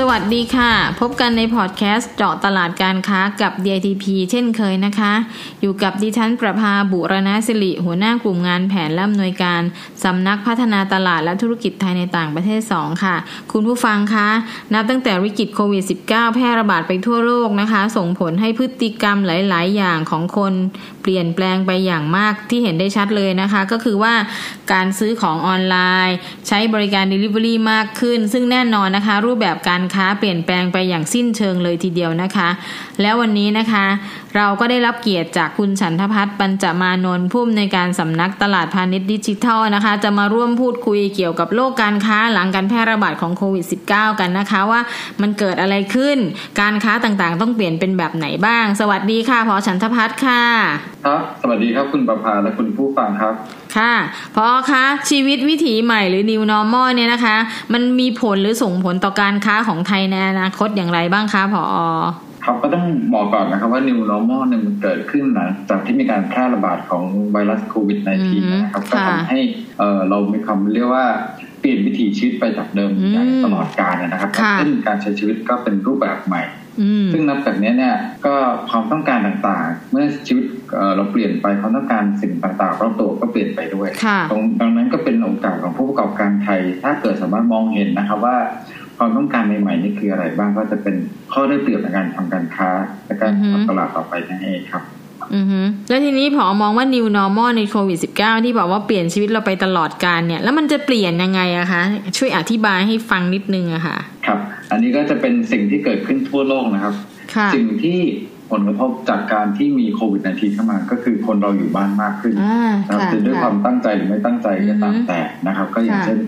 สวัสดีค่ะ พบกันในพอดแคสต์เจาะตลาดการค้ากับ DITP เช่นเคยนะคะ อยู่กับดิฉันประภาบุรณสิริหัวหน้ากลุ่มงานแผนและอำนวยการสำนักพัฒนาตลาดและธุรกิจไทยในต่างประเทศ 2 ค่ะ คุณผู้ฟังคะนับตั้งแต่วิกฤตโควิด -19 แพร่ระบาดไปทั่วโลกนะคะ ส่งผลให้พฤติกรรมหลาย ๆ อย่างของคน เปลี่ยนแปลงไปอย่างมากที่เห็นได้ชัดเลยนะคะ ก็คือว่าการซื้อของออนไลน์ ใช้บริการ Delivery มากขึ้น ซึ่งแน่นอนนะคะ รูปแบบการค้าเปลี่ยนแปลงไปอย่างสิ้นเชิงเลยทีเดียวนะคะ แล้ววันนี้นะคะ เราก็ได้รับเกียรติจากคุณฉันทพัฒน์ปัญจมานนท์ผู้อำนวยการสำนักตลาดพาณิชย์ดิจิทัลนะคะ จะมาร่วมพูดคุยเกี่ยวกับโลกการค้าหลังการแพร่ระบาดของโควิด -19 กันนะคะว่ามันเกิดอะไรขึ้น การค้าต่างๆ ต้องเปลี่ยนเป็นแบบไหนบ้าง สวัสดีค่ะพอฉันทพัฒน์ค่ะ ครับ สวัสดีครับคุณประภาและคุณผู้ฟังครับ ค่ะพอคะชีวิตวิถีใหม่หรือ new normal เนี่ยนะคะ มันมีผลหรือส่งผลต่อการค้าของไทยในอนาคตอย่างไรบ้างคะพอครับก็ต้องบอกก่อนนะครับว่า new normal เนี่ยมันเกิดขึ้นหลังจากที่มีการแพร่ระบาดของไวรัสโควิด -19 นะครับก็ทำให้เรามีคำเรียกว่าเปลี่ยนวิถีชีวิตไปจากเดิมอย่างตลอดกาลนะครับเช่นการใช้ชีวิตก็เป็นรูปแบบใหม่ ซึ่งนับจากนี้เนี่ยก็ความต้องการต่างๆ เมื่อชีวิตเราเปลี่ยนไปความต้องการสิ่งต่างๆรอบตัวก็เปลี่ยนไปด้วยตรงดังนั้นก็เป็นโอกาสของผู้ประกอบการไทย ถ้าเกิดสามารถมองเห็นนะครับว่าความต้องการใหม่ๆนี่คืออะไรบ้างก็จะเป็นข้อได้เปรียบในการทำการค้าและการทำตลาดต่อไปนั่นเองครับอือฮึแล้วทีนี้พอมองว่า new normal ในโควิด -19 ที่บอกว่าเปลี่ยนชีวิตเราไปตลอดการเนี่ย แล้วมันจะเปลี่ยนยังไงอะคะ ช่วยอธิบายให้ฟังนิดนึงอะค่ะ ครับ อันนี้ก็จะเป็นสิ่งที่เกิดขึ้นทั่วโลกนะครับ สิ่งที่ผลกระทบจากการที่มีโควิด -19 เข้ามาก็คือคนเราอยู่บ้านมากขึ้นนะครับจะด้วยความตั้งใจหรือไม่ตั้งใจก็ตามแต่นะครับ ก็อย่างเช่น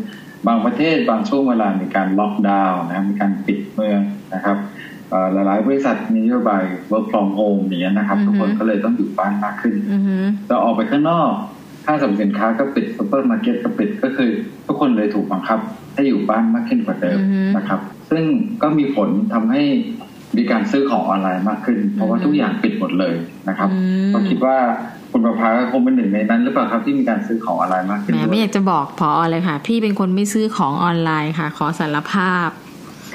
บางประเทศบางช่วงเวลามีการล็อกดาวน์นะมีการปิดเมืองนะครับหลายๆบริษัทมีนโยบาย work from home อย่างนี้นะครับ ทุกคนก็เลยต้องอยู่บ้านมากขึ้นจะออกไปข้างนอกห้างสรรพสินค้าก็ปิดซูเปอร์มาร์เก็ตก็ปิดก็คือ ทุกคนเลยถูกบังคับ ให้อยู่บ้านมากขึ้นกว่าเดิมนะครับ ซึ่งก็มีผลทำให้มีการซื้อของออนไลน์มากขึ้น เพราะว่าทุกอย่างปิดหมดเลยนะครับก็คิดว่าคุณประภาคงเป็นหนึ่งในนั้นหรือเปล่าครับที่มีการซื้อของออนไลน์มากขึ้นแหมไม่อยากจะบอกพอเลยค่ะ พี่เป็นคนไม่ซื้อของออนไลน์ค่ะ ขอสารภาพ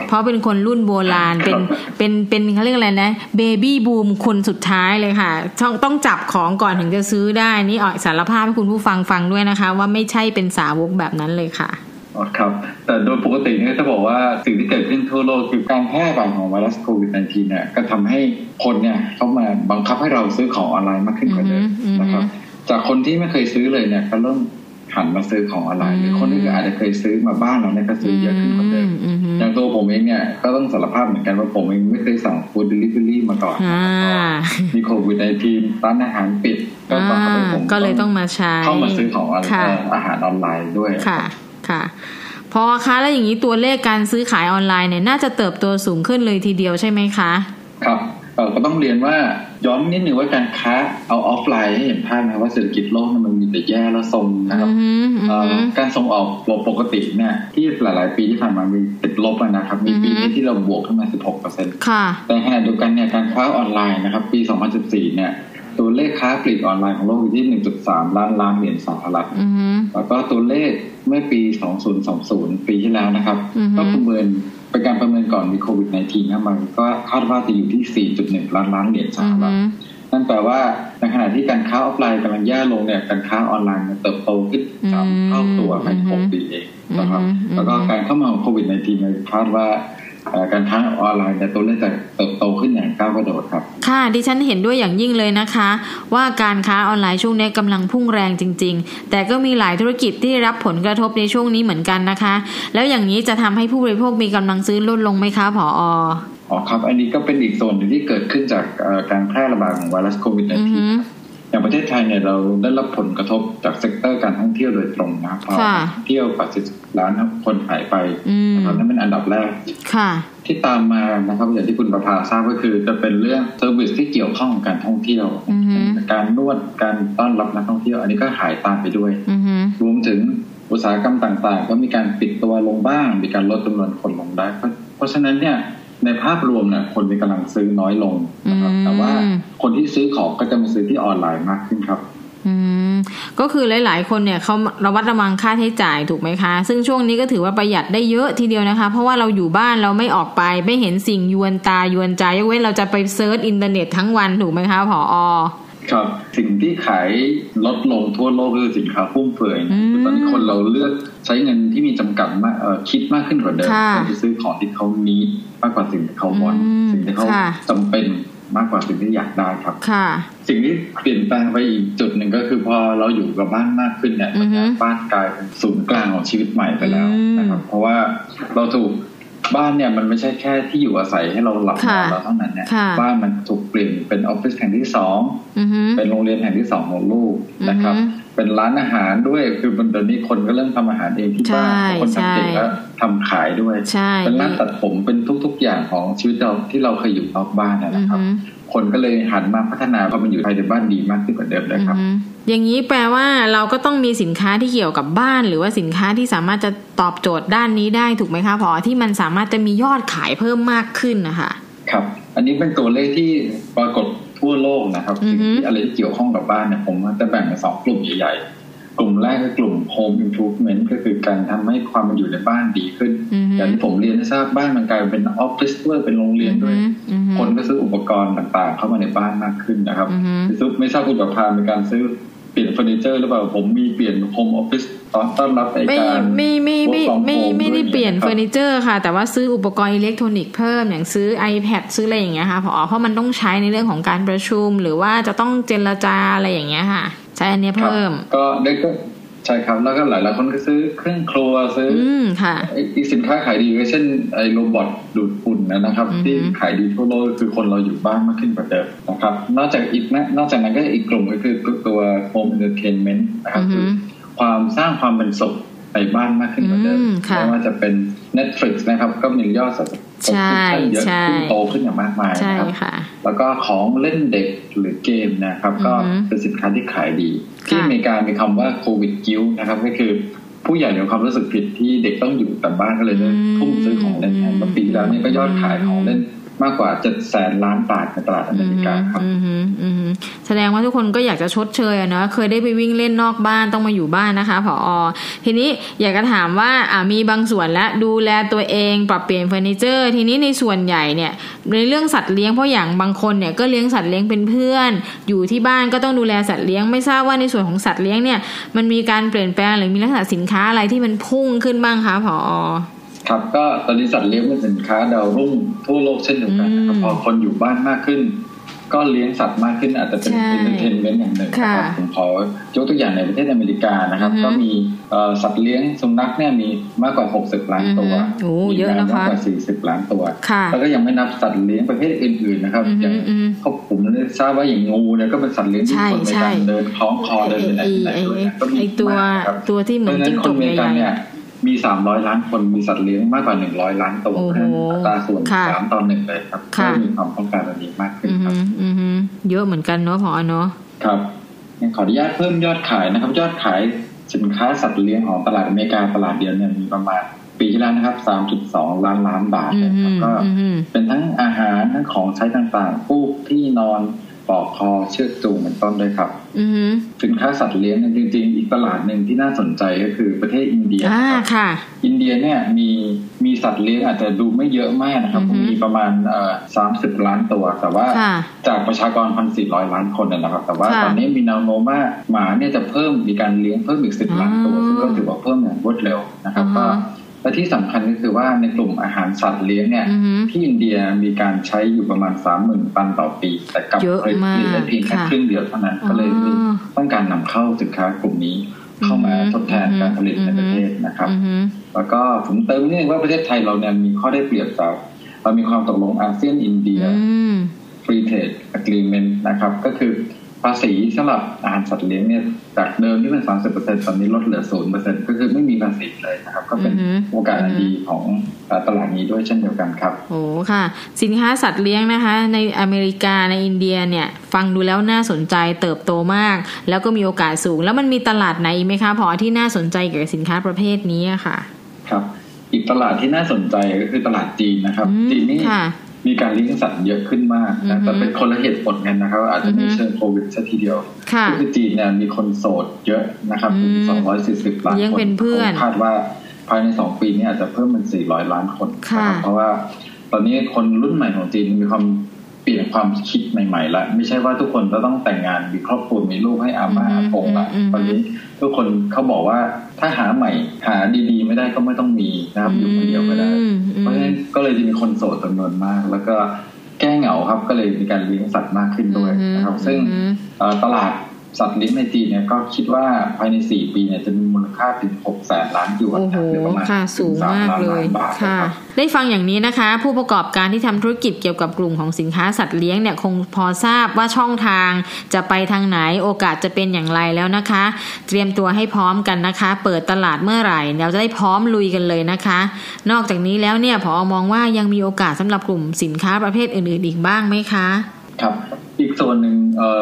เพราะเป็นคนรุ่นโบราณเป็นเป็นเป็นเขาเรียกอะไรนะเบบี้บูมคนสุดท้ายเลยค่ะต้องต้องจับของก่อนถึงจะซื้อได้นี่ออกสารภาพให้คุณผู้ฟังฟังด้วยนะคะ ว่าไม่ใช่เป็นสาวกแบบนั้นเลยค่ะอ๋อ ครับ แต่โดยปกติเนี่ยจะบอกว่าสิ่งที่เกิดขึ้นทั่วโลกคือการแพร่ระบาดของไวรัสโควิด -19 เนี่ยก็ทำให้คนเนี่ยเขามาบังคับให้เราซื้อของออนไลน์มากขึ้นกว่าเดิมนะครับ จากคนที่ไม่เคยซื้อเลยเนี่ยก็เริ่มหันมาซื้อของออนไลน์หรือคนที่อาจจะเคยซื้อมาบ้านเราเนี่ยก็ซื้อเยอะขึ้นกว่าเดิมอย่างตัวผมเองเนี่ยก็ต้องสารภาพเหมือนกันว่าผมเองไม่เคยสั่ง food delivery มาก่อนมีโควิดในทีมร้านอาหารปิดก็ต้องก็เลยต้องมาใช้เข้ามาซื้อของอาหารออนไลน์ด้วย ค่ะค่ะผอ.คะแล้วอย่างนี้ตัวเลขการซื้อขายออนไลน์เนี่ยน่าจะเติบโตสูงขึ้นเลยทีเดียวใช่ไหมคะ ครับก็ต้องเรียนว่าย้อนนิดหนึ่งว่าการค้าเอาออฟไลน์ให้เห็นภาพนะว่าเศรษฐกิจโลกมันมีแต่แย่แล้วทรงนะครับการส่งออกปกติเนี่ยที่หลาย ๆ ปีที่ผ่านมามีติดลบนะครับ มีปีนี้ที่เราบวกขึ้นมา 16เปอร์เซ็นต์แต่ขณะเดียวกันเนี่ยการค้าออนไลน์นะครับ ปี 2014 เนี่ย ตัวเลขค้าปลีกออนไลน์ของโลกอยู่ที่ 1.3 ล้านล้านเหรียญสหรัฐแล้วก็ตัวเลขเมื่อปี 2020 ปีที่แล้วนะครับ ก็ประเมินเป็นการประเมินก่อนมีโควิด -19 เข้ามาก็คาดว่าจะอยู่ที่ 4.1 ล้านล้านเหรียญสหรัฐนั่นแปลว่าในขณะที่การค้าออฟไลน์กำลังแย่ลงเนี่ยการค้าออนไลน์เติบโตขึ้นสามเท่าตัวภายใน6ปีเองนะครับ แล้วก็การเข้ามาของโควิด -19 คาดว่า การค้าออนไลน์แต่ตัวเลขจะเติบโตขึ้นอย่างก้าวกระโดดครับ ค่ะดิฉันเห็นด้วยอย่างยิ่งเลยนะคะ ว่าการค้าออนไลน์ช่วงนี้กำลังพุ่งแรงจริง ๆ แต่ก็มีหลายธุรกิจที่รับผลกระทบในช่วงนี้เหมือนกันนะคะ แล้วอย่างนี้จะทำให้ผู้บริโภคมีกำลังซื้อลดลงไหมคะผออ๋อครับ อันนี้ก็เป็นอีกโซนหนึ่งที่เกิดขึ้นจากการแพร่ระบาดของไวรัสโควิด -19 อย่างประเทศไทยเนี่ยเราได้รับผลกระทบจาก sector การท่องเที่ยวโดยตรงนะครับเพราะเที่ยวกว่าสิบล้านคนหายไปนะครับนั่นเป็นอันดับแรกค่ะที่ตามมานะครับอย่างที่คุณประภาทราบก็คือจะเป็นเรื่อง service ที่เกี่ยวข้องกับการท่องเที่ยว การนวดการต้อนรับนักท่องเที่ยว อันนี้ก็หายตามไปด้วยรวมถึงอุตสาหกรรมต่างๆ ก็มีการปิดตัวลงบ้าง มีการลดจำนวนคนลงได้ เพราะฉะนั้นเนี่ย ในภาพรวมเนี่ยคนมีกำลังซื้อน้อยลงนะครับ แต่ว่าคนที่ซื้อของก็จะมาซื้อที่ออนไลน์มากขึ้นครับอืมก็คือหลาย ๆ คนเนี่ยเขาระวัดระวังค่าใช้จ่ายถูกไหมคะ ซึ่งช่วงนี้ก็ถือว่าประหยัดได้เยอะทีเดียวนะคะ เพราะว่าเราอยู่บ้านเราไม่ออกไปไม่เห็นสิ่งยวนตายวนใจยกเว้นเราจะไป search อินเทอร์เน็ตทั้งวันถูกไหมคะผออ ครับสิ่งที่ขายลดลงทั่วโลกคือสินค้าฟุ่มเฟือยตอนนี้คนเราเลือกใช้เงินที่มีจำกัดมากคิดมากขึ้นกว่าเดิมจะซื้อของที่เขานี้มากกว่าสิ่งที่เขาวอนสิ่งที่เขาจำเป็นมากกว่าสิ่งที่อยากได้ครับค่ะ สิ่งที่เปลี่ยนแปลงไปอีกจุดหนึ่งก็คือพอเราอยู่กับบ้านมากขึ้นเนี่ยบ้านกลายเป็นศูนย์กลางของชีวิตใหม่ไปแล้วนะครับ เพราะว่าเราถูก บ้านเนี่ยมันไม่ใช่แค่ที่อยู่อาศัยให้เราหลับนอนเราเท่านั้นเนี่ยบ้านมันถูกเปลี่ยนเป็นออฟฟิศแห่งที่สองเป็นโรงเรียนแห่งที่สองของลูกนะครับ เป็นร้านอาหารด้วยคือมันตอนนี้คนก็เริ่มทำอาหารเองที่บ้านคนทำเองแล้วทำขายด้วยเป็นร้านตัดผมเป็นทุก ๆ อย่างของชีวิตเราที่เราเคยอยู่นอกบ้านนะครับ คนก็เลยหันมาพัฒนาพอมันอยู่ภายในบ้านดีมากขึ้นกว่าเดิมเลยครับ อย่างนี้แปลว่าเราก็ต้องมีสินค้าที่เกี่ยวกับบ้าน หรือว่าสินค้าที่สามารถจะตอบโจทย์ด้านนี้ได้ถูกไหมคะพอที่มันสามารถจะมียอดขายเพิ่มมากขึ้นนะคะครับ อันนี้เป็นตัวเลขที่ปรากฏทั่วโลกนะครับสิ่งที่อะไรที่เกี่ยวข้องกับบ้านเนี่ยผมจะแบ่งเป็นสองกลุ่มใหญ่กลุ่มแรกคือกลุ่ม home improvement ก็คือการทำให้ความมันอยู่ในบ้านดีขึ้น อย่างที่ผมเรียนให้ทราบบ้านมันกลายเป็นออฟฟิศด้วยเป็นโรงเรียนด้วย คนก็ซื้ออุปกรณ์ต่างๆ เข้ามาในบ้านมากขึ้นนะครับซื้อไม่ทราบคุณประพาในการซื้อ เปลี่ยนเฟอร์นิเจอร์หรือเปล่าผมมีเปลี่ยน home office ตอนต้อนรับในการไม่ไม่ไม่ไม่ไม่ได้เปลี่ยนเฟอร์นิเจอร์ค่ะ แต่ว่าซื้ออุปกรณ์อิเล็กทรอนิกส์เพิ่มอย่างซื้อ iPad ซื้ออะไรอย่างเงี้ยค่ะเพราะเพราะมันต้องใช้ในเรื่องของการประชุม หรือว่าจะต้องเจรจาอะไรอย่างเงี้ยค่ะ ใช้อันนี้เพิ่ม ก็ได้ก็ ใช่ครับ แล้วก็หลายหลายคนก็ซื้อเครื่องครัวซื้ออีกสินค้าขายดีก็เช่นไอ้โรบอทดูดฝุ่นนะครับ ที่ขายดีทั่วโลกคือคนเราอยู่บ้านมากขึ้นกว่าเดิมนะครับ นอกจากอีกนะนอกจากนั้นก็อีกกลุ่มก็คือตัว home entertainment นะครับคือความสร้างความเป็นสุขในบ้านมากขึ้นกว่าเดิมไม่ว่าจะเป็น Netflix นะครับ ก็มียอดสับส ใช่เยอะขึ้นโตขึ้นอย่างมากมายนะครับแล้วก็ของเล่นเด็กหรือเกมนะครับ ก็เป็นสินค้าที่ขายดี ที่อเมริกามีคำว่าโควิดกิ้วนะครับ ก็คือผู้ใหญ่มีความรู้สึกผิดที่เด็กต้องอยู่แต่บ้านก็เลยทุ่มซื้อของเล่นปีแล้วนี่ก็ยอดขายของเล่น มากกว่าเจ็ดแสนล้านบาทในตลาดอเมริกาครับแสดงว่าทุกคนก็อยากจะชดเชยเนาะเคยได้ไปวิ่งเล่นนอกบ้านต้องมาอยู่บ้านนะคะผออทีนี้อยากจะถามว่าอ่ามีบางส่วนและดูแลตัวเองปรับเปลี่ยนเฟอร์นิเจอร์ ทีนี้ในส่วนใหญ่เนี่ยในเรื่องสัตว์เลี้ยงเพราะอย่างบางคนเนี่ยก็เลี้ยงสัตว์เลี้ยงเป็นเพื่อน อยู่ที่บ้านก็ต้องดูแลสัตว์เลี้ยงไม่ทราบว่าในส่วนของสัตว์เลี้ยงเนี่ยมันมีการเปลี่ยนแปลงหรือมีลักษณะสินค้าอะไรที่มันพุ่งขึ้นบ้างคะผอ ครับก็ตอนนี้สัตว์เลี้ยงเป็นสินค้าดาวรุ่งทั่วโลกเช่นเดียวกันนะครับพอคนอยู่บ้านมากขึ้น ก็เลี้ยงสัตว์มากขึ้นอาจจะเป็น entertainment อย่างหนึ่งนะครับผมขอยกตัวอย่างในประเทศอเมริกานะครับ ก็มีสัตว์เลี้ยงสุนัขเนี่ยมีมากกว่า 60 ล้านตัวมีแมวมากกว่า 40 ล้านตัว แล้วก็ยังไม่นับสัตว์เลี้ยงประเภทอื่นๆนะครับอย่างเขาผมทราบว่าอย่างงูเนี่ยก็เป็นสัตว์เลี้ยงที่คนในการเดินคล้องคอเดินไปไหนไหนก็มีตัวตัวที่เหมือนจิ้งจกใหญ่ มีสามร้อยล้านคนมีสัตว์เลี้ยงมากกว่าหนึ่งร้อยล้านตัวอัตราส่วนสามต่อหนึ่งเลยครับก็มีความต้องการแบบนี้มากขึ้นครับเยอะเหมือนกันเนาะพอเนาะครับขออนุญาตเพิ่มยอดขายนะครับ ยอดขายสินค้าสัตว์เลี้ยงของตลาดอเมริกาตลาดเดียวเนี่ยมีประมาณปีที่แล้วนะครับ 3.2 ล้านล้านบาทนะครับก็เป็นทั้งอาหารทั้งของใช้ต่างๆฟูกที่นอน ปอกคอเชือกจูงเป็นต้นด้วยครับสินค้าสัตว์เลี้ยงจริงๆอีกตลาดหนึ่งที่น่าสนใจก็คือประเทศอินเดียค่ะ อินเดียเนี่ยมีมีสัตว์เลี้ยงอาจจะดูไม่เยอะมากนะครับ มีประมาณสามสิบล้านตัว แต่ว่าจากประชากรพันสี่ร้อยล้านคนนะครับ แต่ว่าตอนนี้มีแนวโน้มว่าหมาเนี่ยจะเพิ่มมีการเลี้ยงเพิ่มอีกสิบล้านตัวซึ่งก็ถือว่าเพิ่มอย่างรวดเร็วนะครับก็ และที่สำคัญก็คือว่าในกลุ่มอาหารสัตว์เลี้ยงเนี่ย ที่อินเดียมีการใช้อยู่ประมาณสามหมื่นตันต่อปี แต่กับผลิตได้เพียงแค่ครึ่งเดียวเท่านั้นก็เลยต้องการนำเข้าสินค้ากลุ่มนี้เข้ามาทดแทนการผลิตในประเทศนะครับ แล้วก็ผมเติมนิดนึงว่าประเทศไทยเราเนี่ยมีข้อได้เปรียบจากเรามีความตกลงอาเซียนอินเดีย Free Trade Agreement นะครับ ก็คือ ภาษีสำหรับอาหารสัตว์เลี้ยงเนี่ยจากเดิมที่เป็นสามสิบเปอร์เซ็นตอนนี้ลดเหลือศูนย์เปอร์เซ็นก็คือไม่มีภาษีเลยนะครับ ก็เป็นโอกาสดีของตลาดนี้ด้วยเช่นเดียวกันครับโอ้ค่ะ สินค้าสัตว์เลี้ยงนะคะ ในอเมริกาในอินเดียเนี่ย ฟังดูแล้วน่าสนใจเติบโตมาก แล้วก็มีโอกาสสูง แล้วมันมีตลาดไหนไหมคะ ผอ.ที่น่าสนใจเกี่ยวกับสินค้าประเภทนี้ค่ะ ครับ อีกตลาดที่น่าสนใจก็คือตลาดจีนนะครับจีนนี่ มีการเลี้ยงสัตว์เยอะขึ้นมากนะแต่เป็นคนละเหตุผลกันนะครับ อาจจะไม่เชิงโควิดซะทีเดียวก็คือจีนเนี่ยมีคนโสดเยอะนะครับถึงสองร้อยสี่สิบล้านคนคาดว่าภายในสองปีนี้อาจจะเพิ่มเป็นสี่ร้อยล้านคนนะครับเพราะว่าตอนนี้คนรุ่นใหม่ของจีนมีความ เปลี่ยนความคิดใหม่ๆแล้วไม่ใช่ว่าทุกคนจะต้องแต่งงานมีครอบครัวมีลูกให้อาม่าอาปงละตอนนี้ทุกคนเขาบอกว่าถ้าหาใหม่หาดีๆ ไม่ได้ก็ไม่ต้องมีนะครับอยู่คนเดียวก็ได้ เพราะฉะนั้นก็เลยจะมีคนโสดจำนวนมาก แล้วก็แก้เหงาครับก็เลยมีการเลี้ยงสัตว์มากขึ้นด้วยนะครับ ซึ่งตลาด สัตว์เลี้ยงในจีนเนี่ยก็คิดว่าภายในสี่ปีเนี่ยจะมีมูลค่าถึงหกแสนล้านหยวนหรือประมาณสูงมากเลยค่ะ ได้ฟังอย่างนี้นะคะ ผู้ประกอบการที่ทำธุรกิจเกี่ยวกับกลุ่มของสินค้าสัตว์เลี้ยงเนี่ยคงพอทราบว่าช่องทางจะไปทางไหนโอกาสจะเป็นอย่างไรแล้วนะคะ เตรียมตัวให้พร้อมกันนะคะ เปิดตลาดเมื่อไหร่เราจะได้พร้อมลุยกันเลยนะคะ นอกจากนี้แล้วเนี่ยพอมองว่ายังมีโอกาสสำหรับกลุ่มสินค้าประเภทอื่น ๆ อีกบ้างไหมคะ ครับ อีกส่วนหนึ่ง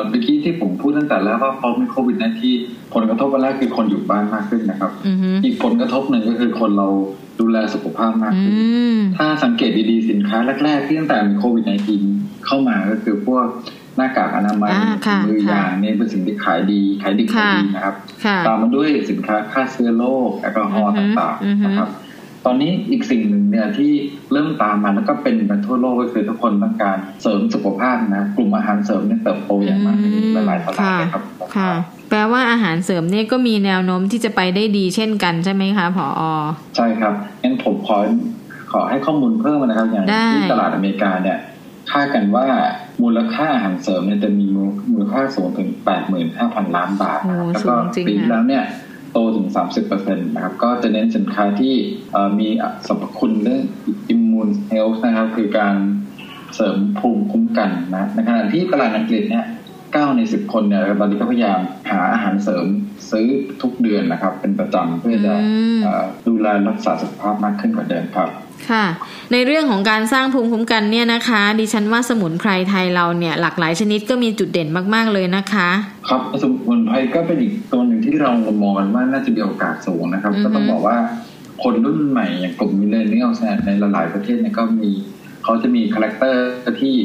เมื่อกี้ที่ผมพูดตั้งแต่แล้วว่าพอมีโควิดนที่ผลกระทบแรกคือคนอยู่บ้านมากขึ้นนะครับ อีกผลกระทบหนึ่งก็คือคนเราดูแลสุขภาพมากขึ้น ถ้าสังเกตดีๆสินค้าแรกๆที่ตั้งแต่มีโควิดนทีเข้ามาก็คือพวกหน้ากากอนามัยมือยางนี่เป็นสิ่งที่ขายดีขายดีขายดีนะครับ ตามมาด้วยสินค้าฆ่าเชื้อโรคแอลกอฮอล์ต่างๆนะครับ ตอนนี้อีกสิ่งหนึ่งเนี่ยที่เริ่มตามมาแล้วก็เป็นกันทั่วโลกก็คือทุกคนต้องการเสริมสุขภาพนะกลุ่มอาหารเสริมเนี่ยเติบโตอย่างมากในหลายตลาดนะครับค่ะแปลว่าอาหารเสริมเนี่ยก็มีแนวโน้มที่จะไปได้ดีเช่นกันใช่ไหมคะผอใช่ครับงั้นผมขอขอให้ข้อมูลเพิ่มนะครับอย่างที่ตลาดอเมริกาเนี่ยคาดกันว่ามูลค่าอาหารเสริมเนี่ยจะมีมูลค่าสูงถึงแปดหมื่นห้าพันล้านบาท แล้วก็ปีแล้วเนี่ย โตถึง 30%นะครับ ก็จะเน้นสินค้าที่มีสรรพคุณเรื่องอิมมูนเฮลท์นะครับ คือการเสริมภูมิคุ้มกันนะในขณะที่ตลาดอังกฤษเนี่ย เก้าในสิบคนเนี่ยตอนนี้ก็พยายามหาอาหารเสริมซื้อทุกเดือนนะครับ เป็นประจำเพื่อจะดูแลรักษาสุขภาพมากขึ้นกว่าเดิมครับค่ะ ในเรื่องของการสร้างภูมิคุ้มกันเนี่ยนะคะ ดิฉันว่าสมุนไพรไทยเราเนี่ยหลากหลายชนิดก็มีจุดเด่นมาก ๆ เลยนะคะ ครับสมุนไพรก็เป็นอีกตัวหนึ่งที่เรามองกันว่าน่าจะมีโอกาสสูงนะครับ ก็ต้องบอกว่าคนรุ่นใหม่อย่างกลุ่ม Millennial ในหลายประเทศเนี่ยก็มีเขาจะมี character ที่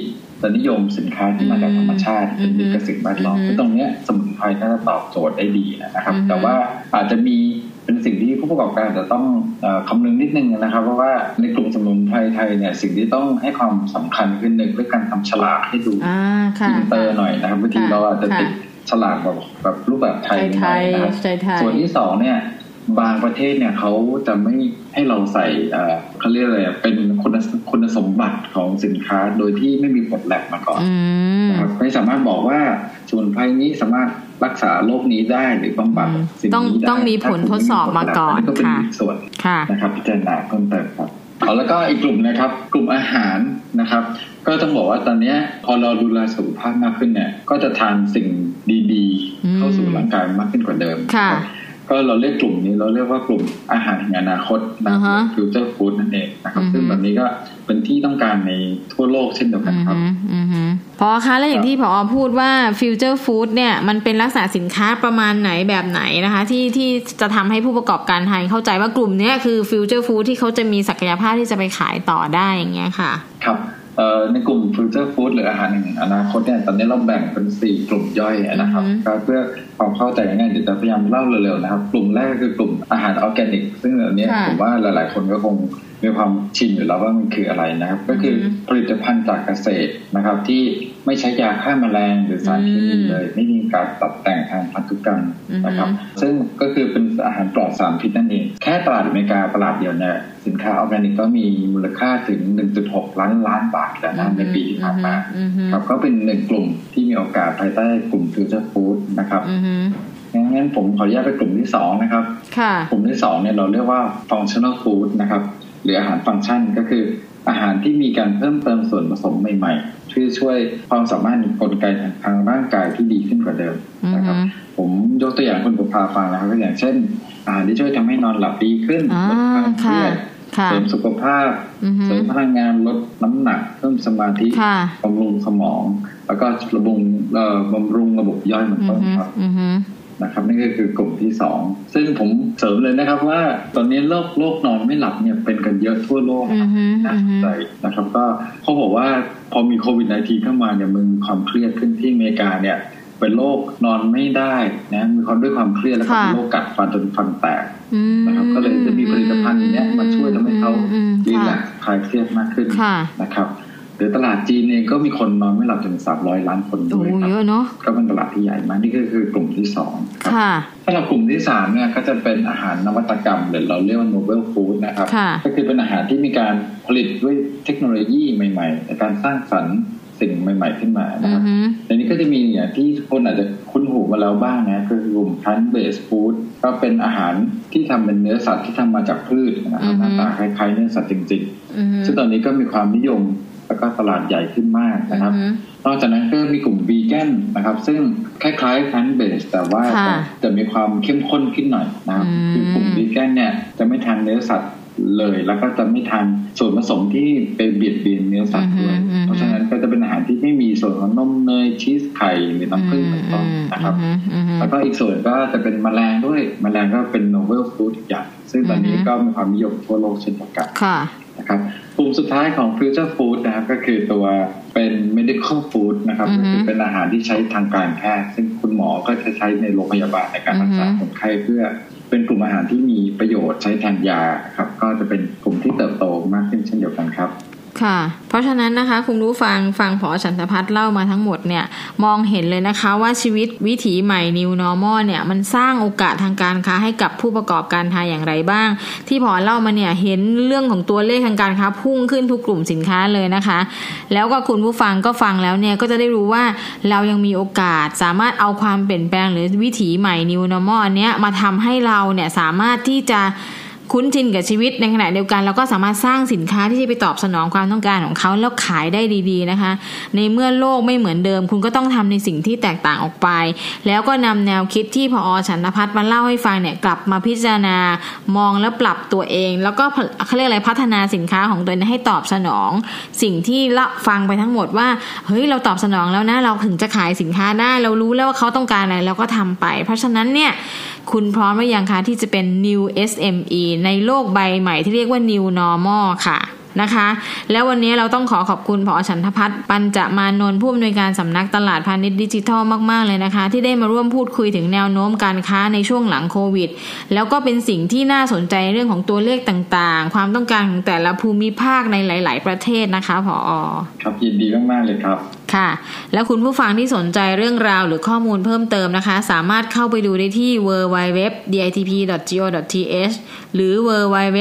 จะนิยมสินค้าที่มาจากธรรมชาติเป็นมิตรกับสิ่งแวดล้อมตรงนี้สมุนไพรน่าจะตอบโจทย์ได้ดีนะครับ แต่ว่าอาจจะมีเป็นสิ่งที่ผู้ประกอบการจะต้องคำนึงนิดนึงนะครับ เพราะว่าในกลุ่มสมุนไพรไทยเนี่ยสิ่งที่ต้องให้ความสำคัญคือหนึ่งเรื่องการทำฉลากให้ดูอินเตอร์หน่อยนะครับบางทีเราอาจจะติดฉลากแบบแบบรูปแบบไทยหน่อยนะครับส่วนที่สองเนี่ยบางประเทศเนี่ยเขาจะไม่ให้เราใส่ เขาเรียกอะไรเป็นคุณคุณสมบัติของสินค้าโดยที่ไม่มีผลแลบมาก่อนนะครับไม่สามารถบอกว่าสมุนไพรนี้สามารถรักษาโรคนี้ได้หรือบำบัดสิ่งนี้ได้ต้องมีผลทดสอบมาก่อนก็เป็นส่วนนะครับพิจารณาเพิ่มเติมครับเอาแล้วก็อีกกลุ่มนะครับ กลุ่มอาหารนะครับ ก็ต้องบอกว่าตอนนี้พอเราดูแลสุขภาพมากขึ้นเนี่ย ก็จะทานสิ่งดีๆ เข้าสู่ร่างกายมากขึ้นกว่าเดิม ก็เราเรียกกลุ่มนี้เราเรียกว่ากลุ่มอาหารแห่งอนาคตนะ future food นั่นเองนะครับ ซึ่งแบบนี้ก็เป็นที่ต้องการในทั่วโลกเช่นเดียวกันครับผอ. คะแล้วอย่างที่ ผอ. พูดว่า future food เนี่ยมันเป็นลักษณะสินค้าประมาณไหนแบบไหนนะคะ ที่ที่จะทำให้ผู้ประกอบการไทยเข้าใจว่ากลุ่มนี้คือ future food ที่เขาจะมีศักยภาพที่จะไปขายต่อได้อย่างเงี้ยค่ะ ครับ ในกลุ่ม future food หรืออาหารแห่งอนาคตเนี่ยตอนนี้เราแบ่งเป็นสี่กลุ่มย่อยนะครับเพื่อความเข้าใจง่ายๆเดี๋ยวจะพยายามเล่าเร็วๆนะครับ กลุ่มแรกคือกลุ่มอาหารออร์แกนิก ซึ่งอันนี้ผมว่าหลายๆคนก็คง มีความชินอยู่แล้วว่ามันคืออะไรนะครับ ก็คือผลิตภัณฑ์จากเกษตรนะครับ ที่ไม่ใช้ยาฆ่าแมลงหรือสารเคมีเลย ไม่มีการตัดแต่งทางพันธุกรรมนะครับ ซึ่งก็คือเป็นอาหารปลอดสารพิษนั่นเอง แค่ตลาดอเมริกาตลาดเดียวเนี่ยสินค้าออร์แกนิกก็มีมูลค่าถึง 1.6 ล้านล้านบาทแล้วนะในปีที่ผ่านมาครับก็เป็นหนึ่งกลุ่มที่มีโอกาสภายใต้กลุ่มฟิวเจอร์ฟู้ดนะครับงั้นผมขออนุญาตไปกลุ่มที่สองนะครับ กลุ่มที่สองเนี่ยเราเรียกว่า functional food นะครับ หรืออาหารฟังก์ชันก็คือ อาหารที่มีการเพิ่มเติมส่วนผสมใหม่ๆที่ช่วยความสามารถในกลไกทางร่างกายที่ดีขึ้นกว่าเดิมนะครับผมยกตัวอย่างคุณกุพาฟังนะครับก็อย่างเช่น อาหารที่ช่วยทำให้นอนหลับดีขึ้นลดความเครียดเสริมสุขภาพเสริมพลังงานลดน้ำหนัก เพิ่มสมาธิบำรุงสมอง แล้วก็ระบุงบำรุงระบบย่อยมันต้นครับ นะครับนี่ก็คือกลุ่มที่สองซึ่งผมเสริมเลยนะครับว่าตอนนี้โรคโรคนอนไม่หลับเนี่ยเป็นกันเยอะทั่วโลกน่าสนใจนะครับก็เขาบอกว่าพอมีโควิด -19 เข้ามาเนี่ยมันมีความเครียดขึ้นที่อเมริกาเนี่ยเป็นโรคนอนไม่ได้นะมีความด้วยความเครียดแล้วก็เป็นโรคกัดฟันจนฟันแตกนะครับก็เลยจะมีผลิตภัณฑ์นี้มาช่วยทำให้เขาดีแลกคลายเครียดมากขึ้นนะครับ หรือตลาดจีนเองก็มีคนนอนไม่หลับถึงสามร้อยล้านคนด้วยครับเยอะเนาะก็เป็นตลาดที่ใหญ่มากนี่ก็คือกลุ่มที่สองครับถ้าเรากลุ่มที่สามเนี่ยก็จะเป็นอาหารนวัตกรรมหรือเราเรียกว่า novel food นะครับก็คือเป็นอาหารที่มีการผลิตด้วยเทคโนโลยีใหม่ๆในการสร้างสรรค์สิ่งใหม่ ๆ ขึ้นมานะครับในนี้ก็จะมีอย่างที่คนอาจจะคุ้นหูมาแล้วบ้างนะคือกลุ่ม plant based food ก็เป็นอาหารที่ทำเป็นเนื้อสัตว์ที่ทำมาจากพืชนะครับหน้าตาคล้ายๆเนื้อสัตว์จริงๆซึ่งตอนนี้ก็มีความนิยม แล้วก็ตลาดใหญ่ขึ้นมากนะครับ นอกจากนั้นก็มีกลุ่มวีแกนนะครับ ซึ่งคล้ายๆพันเบสแต่ว่าจะมีความเข้มข้นขึ้นหน่อยนะครับคือกลุ่มวีแกนเนี่ยจะไม่ทานเนื้อสัตว์เลยแล้วก็จะไม่ทานส่วนผสมที่เป็นเบียดเบียนเนื้อสัตว์ด้วย เพราะฉะนั้นก็จะเป็นอาหารที่ไม่มีส่วนของนมเนยชีสไข่หรือน้ำผึ้งเป็นต้นนะครับ แล้วก็อีกส่วนก็จะเป็นแมลงด้วยแมลงก็เป็นโนเวลฟู้ดอีกอย่าง ซึ่งตอนนี้ก็มีความนิยมทั่วโลกเช่นเดียวกันนะครับ กลุ่มสุดท้ายของ future food นะครับ ก็คือตัวเป็น medical food นะครับก็คือเป็นอาหารที่ใช้ทางการแพทย์ซึ่งคุณหมอก็จะใช้ในโรงพยาบาลในการรักษาคนไข้เพื่อเป็นกลุ่มอาหารที่มีประโยชน์ใช้แทนยาครับ ก็จะเป็นกลุ่มที่เติบโตมากขึ้นเช่นเดียวกันครับ ค่ะ เพราะฉะนั้นนะคะคุณรู้ฟังฟังผอฉันทพัฒน์เล่ามาทั้งหมดเนี่ยมองเห็นเลยนะคะว่าชีวิตวิถีใหม่ New Normal เนี่ยมันสร้างโอกาสทางการค้าให้กับผู้ประกอบการไทยอย่างไรบ้าง ที่ผอเล่ามาเนี่ยเห็นเรื่องของตัวเลขทางการค้าพุ่งขึ้นทุกกลุ่มสินค้าเลยนะคะ แล้วก็คุณผู้ฟังก็ฟังแล้วเนี่ยก็จะได้รู้ว่าเรายังมีโอกาสสามารถเอาความเปลี่ยนแปลงหรือวิถีใหม่ New Normal อันเนี้ยมาทำให้เราเนี่ยสามารถที่จะ คุ้นชินกับชีวิตในขณะเดียวกันเราก็สามารถสร้างสินค้าที่จะไปตอบสนองความต้องการของเขาแล้วขายได้ดีๆนะคะ ในเมื่อโลกไม่เหมือนเดิม คุณก็ต้องทำในสิ่งที่แตกต่างออกไป แล้วก็นำแนวคิดที่พออฉันพัฒน์มาเล่าให้ฟังเนี่ยกลับมาพิจารณามองแล้วปรับตัวเอง แล้วก็เขาเรียกอะไรพัฒนาสินค้าของตัวเองให้ตอบสนอง สิ่งที่ละฟังไปทั้งหมดว่าเฮ้ยเราตอบสนองแล้วนะเราถึงจะขายสินค้าได้เรารู้แล้วว่าเขาต้องการอะไรเราก็ทำไป เพราะฉะนั้นเนี่ย คุณพร้อมหรือยังคะที่จะเป็น new SME ในโลกใบใหม่ที่เรียกว่า new normal ค่ะนะคะ แล้ววันนี้เราต้องขอขอบคุณผอฉันทพัฒน์ปัญจมานนท์ผู้อำนวยการสำนักตลาดพาณิชย์ดิจิทัลมาก ๆ เลยนะคะ ที่ได้มาร่วมพูดคุยถึงแนวโน้มการค้าในช่วงหลังโควิด แล้วก็เป็นสิ่งที่น่าสนใจเรื่องของตัวเลขต่างๆ ความต้องการของแต่ละภูมิภาคในหลาย ๆ ประเทศนะคะผอครับยินดีมาก ๆ เลยครับ ค่ะ แล้วคุณผู้ฟังที่สนใจเรื่องราวหรือข้อมูลเพิ่มเติมนะคะ สามารถเข้าไปดูได้ที่ www.ditp.go.th หรือ www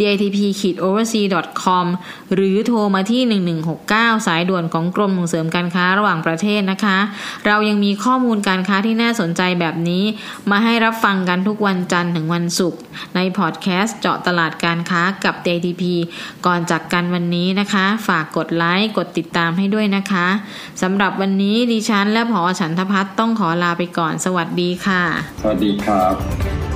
ditp-oversea.com หรือโทรมาที่ 1169 สายด่วนของกรมส่งเสริมการค้าระหว่างประเทศนะคะ เรายังมีข้อมูลการค้าที่น่าสนใจแบบนี้ มาให้รับฟังกันทุกวันจันทร์ถึงวันศุกร์ในพอดแคสต์เจาะตลาดการค้ากับ DTP ก่อนจากกันวันนี้นะคะ ฝากกดไลค์กดติดตามให้ด้วยนะคะสำหรับวันนี้ดิฉันและผอฉันทพัฒน์ต้องขอลาไปก่อนสวัสดีค่ะ สวัสดีครับ